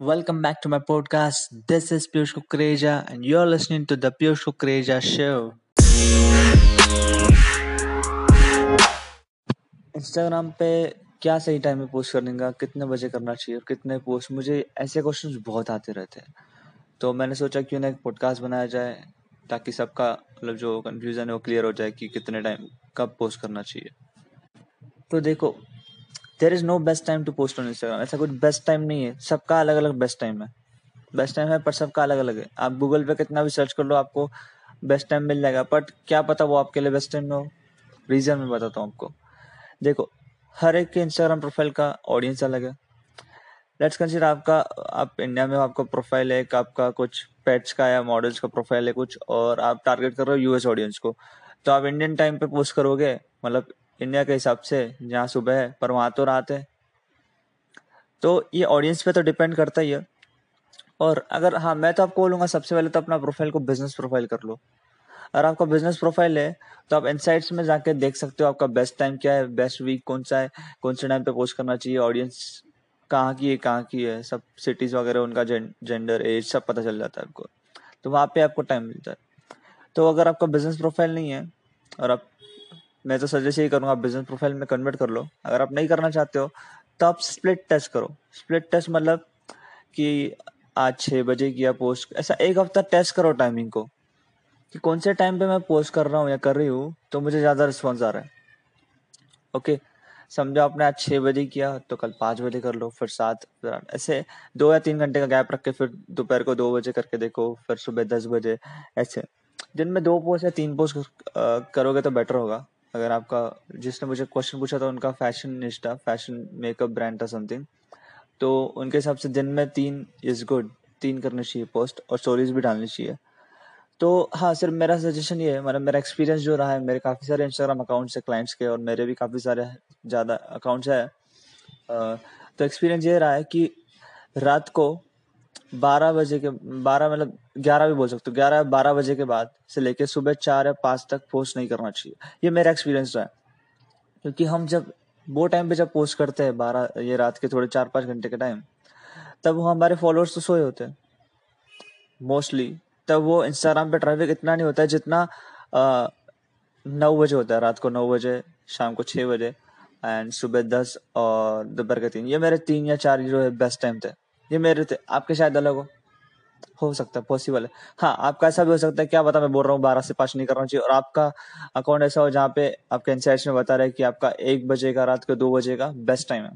Welcome back to my podcast. This is Piyush Kukreja, and you're listening to the Piyush Kukreja Show. Instagram पे क्या सही time में post करने का कितने बजे करना चाहिए और कितने पोस्ट मुझे ऐसे क्वेश्चंस बहुत आते रहते हैं तो मैंने सोचा क्यों ना एक पॉडकास्ट बनाया जाए ताकि सबका मतलब जो कंफ्यूजन है वो क्लियर हो जाए कि कितने टाइम कब पोस्ट करना चाहिए तो देखो there is no best time to post on Instagram ऐसा कुछ बेस्ट टाइम नहीं है। सबका अलग अलग बेस्ट टाइम है। बेस्ट टाइम है, पर सबका अलग अलग है। आप गूगल पे कितना भी सर्च कर लो, आपको बेस्ट टाइम मिल जाएगा। बट क्या पता वो आपके लिए बेस्ट टाइम में हो। रीजन मैं बताता हूँ आपको। देखो, हर एक के इंस्टाग्राम प्रोफ़ाइल का ऑडियंस अलग है। लेट्स कंसिडर आपका, आप इंडिया में आपका प्रोफ़ाइल है आपका कुछ पेट्स का या मॉडल्स का प्रोफ़ाइल है कुछ, और आप टारगेट कर रहे हो यूएस ऑडियंस को। तो आप इंडियन टाइम पे पोस्ट करोगे मतलब इंडिया के हिसाब से, जहाँ सुबह है, पर वहाँ तो रात है। तो ये ऑडियंस पे तो डिपेंड करता ही है। और अगर हाँ मैं तो आपको बोलूँगा, सबसे पहले तो अपना प्रोफ़ाइल को बिज़नेस प्रोफ़ाइल कर लो। अगर आपका बिज़नेस प्रोफ़ाइल है तो आप इनसाइट्स में जाके देख सकते हो आपका बेस्ट टाइम क्या है बेस्ट वीक कौन सा है, कौन से टाइम पे पोस्ट करना चाहिए ऑडियंस कहाँ की है, कहाँ की है, सब सिटीज़ वगैरह, उनका जेंडर एज सब पता चल जाता है आपको। तो वहाँ पे आपको टाइम मिलता है। तो अगर आपका बिज़नेस प्रोफ़ाइल नहीं है, और आप मैं तो सजेस्ट यही करूँगा बिज़नेस प्रोफ़ाइल में कन्वर्ट कर लो। अगर आप नहीं करना चाहते हो तो आप स्प्लिट टेस्ट करो। स्प्लिट टेस्ट मतलब कि आज छः बजे किया पोस्ट ऐसा एक हफ़्ता टेस्ट करो टाइमिंग को कि कौन से टाइम पे मैं पोस्ट कर रहा हूँ या कर रही हूँ तो मुझे ज़्यादा रिस्पॉन्स आ रहा है। ओके समझो आपने आज छः बजे किया तो कल पाँच बजे कर लो, फिर सात ऐसे दो या तीन घंटे का गैप रख के फिर दोपहर को दो बजे करके देखो, फिर सुबह दस बजे, ऐसे। दिन में दो पोस्ट या तीन पोस्ट करोगे तो बेटर होगा। अगर आपका, जिसने मुझे क्वेश्चन पूछा था, उनका fashion Nishtha fashion makeup brand था समथिंग तो उनके हिसाब से दिन में तीन इज़ गुड तीन करनी चाहिए पोस्ट और स्टोरीज भी डालनी चाहिए। तो हाँ सर मेरा सजेशन ये है मतलब मेरा एक्सपीरियंस जो रहा है, मेरे काफ़ी सारे इंस्टाग्राम अकाउंट्स है क्लाइंट्स के, और मेरे भी काफ़ी सारे ज़्यादा अकाउंट्स है। तो एक्सपीरियंस ये रहा है कि रात को बारह बजे के, बारह मतलब ग्यारह भी बोल सकते हो। ग्यारह, बारह बजे के बाद से लेके सुबह चार या पाँच तक पोस्ट नहीं करना चाहिए। ये मेरा एक्सपीरियंस है। क्योंकि हम जब, वो टाइम पे जब पोस्ट करते हैं बारह, ये रात के थोड़े चार पाँच घंटे के टाइम तब वो हमारे फॉलोअर्स तो सोए होते हैं। मोस्टली तब वो इंस्टाग्राम पे ट्रैफ़िक इतना नहीं होता है जितना नौ बजे होता है। रात को नौ बजे, शाम को छः बजे एंड सुबह दस और दोपहर के तीन। ये मेरे तीन या चार जो है बेस्ट टाइम थे। ये मेरे आपके शायद अलग हो। हो सकता है पॉसिबल है। हाँ आपका ऐसा भी हो सकता है क्या बता मैं बोल रहा हूँ बारह से पाँच नहीं करना चाहिए और आपका अकाउंट ऐसा हो जहाँ पे आपके इनसाइट्स में बता रहे कि आपका एक बजे का रात के दो बजे का बेस्ट टाइम है।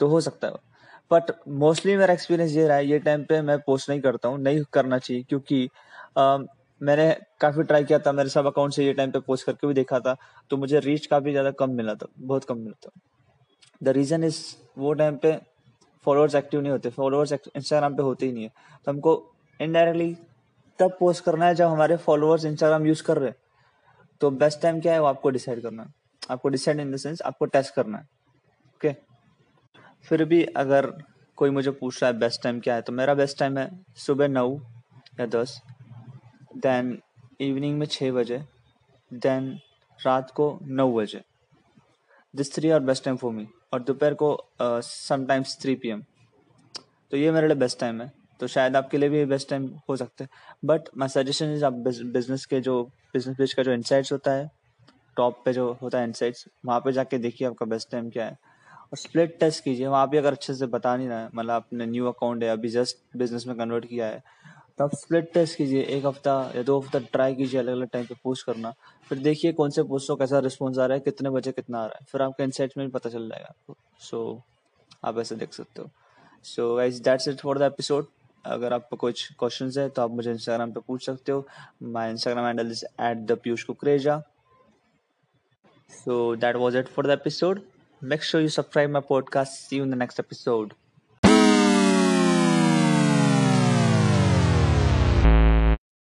तो हो सकता है। बट मोस्टली मेरा एक्सपीरियंस ये रहा है ये टाइम पे मैं पोस्ट नहीं करता हूँ नहीं करना चाहिए क्योंकि आ, मैंने काफ़ी ट्राई किया था मेरे सब अकाउंट से ये टाइम पे पोस्ट करके भी देखा था तो मुझे रीच काफ़ी ज़्यादा कम मिला था बहुत कम मिला था। द रीजन इज़ वो टाइम पे फॉलोअर्स एक्टिव नहीं होते फॉलोअर्स इंस्टाग्राम पे होते ही नहीं है। तो हमको इनडायरेक्टली तब पोस्ट करना है जब हमारे फॉलोअर्स इंस्टाग्राम यूज़ कर रहे हैं। तो बेस्ट टाइम क्या है? वो आपको डिसाइड करना है। आपको डिसाइड इन द सेंस आपको टेस्ट करना है। Okay okay? फिर भी अगर कोई मुझे पूछ रहा है बेस्ट टाइम क्या है तो मेरा बेस्ट टाइम है सुबह नौ या दस। देन इवनिंग में छः बजे। देन रात को नौ बजे। This three are best time for me और दोपहर को समटाइम्स थ्री पी तो ये मेरे लिए बेस्ट टाइम है। तो शायद आपके लिए भी बेस्ट टाइम हो सकते हैं। बट माई सजेशन इज़ आप बिज़नेस के जो बिज़नेस पेज का जो इनसाइट्स होता है टॉप पे जो होता है इनसाइट्स वहाँ पे जाके देखिए आपका बेस्ट टाइम क्या है। और स्प्लिट टेस्ट कीजिए। वहाँ भी अगर अच्छे से बता नहीं रहा है मतलब आपने न्यू अकाउंट है, अभी जस्ट बिज़नेस में कन्वर्ट किया है तो आप स्प्लिट टेस्ट कीजिए एक हफ़्ता या दो हफ़्ता ट्राई कीजिए अलग अलग टाइम पे पोस्ट करना। फिर देखिए कौन से पोस्ट कैसा रिस्पॉन्स आ रहा है कितने बजे कितना आ रहा है। फिर आपका इंसाइट में भी पता चल जाएगा आपको। सो so, आप ऐसे देख सकते हो। So guys that's it for the episode अगर आपको कुछ क्वेश्चन है तो आप मुझे इंस्टाग्राम पे पूछ सकते हो। My Instagram handle is at the Piyush Kukreja so that was it for the episode Make sure you subscribe my podcast see in the next episode.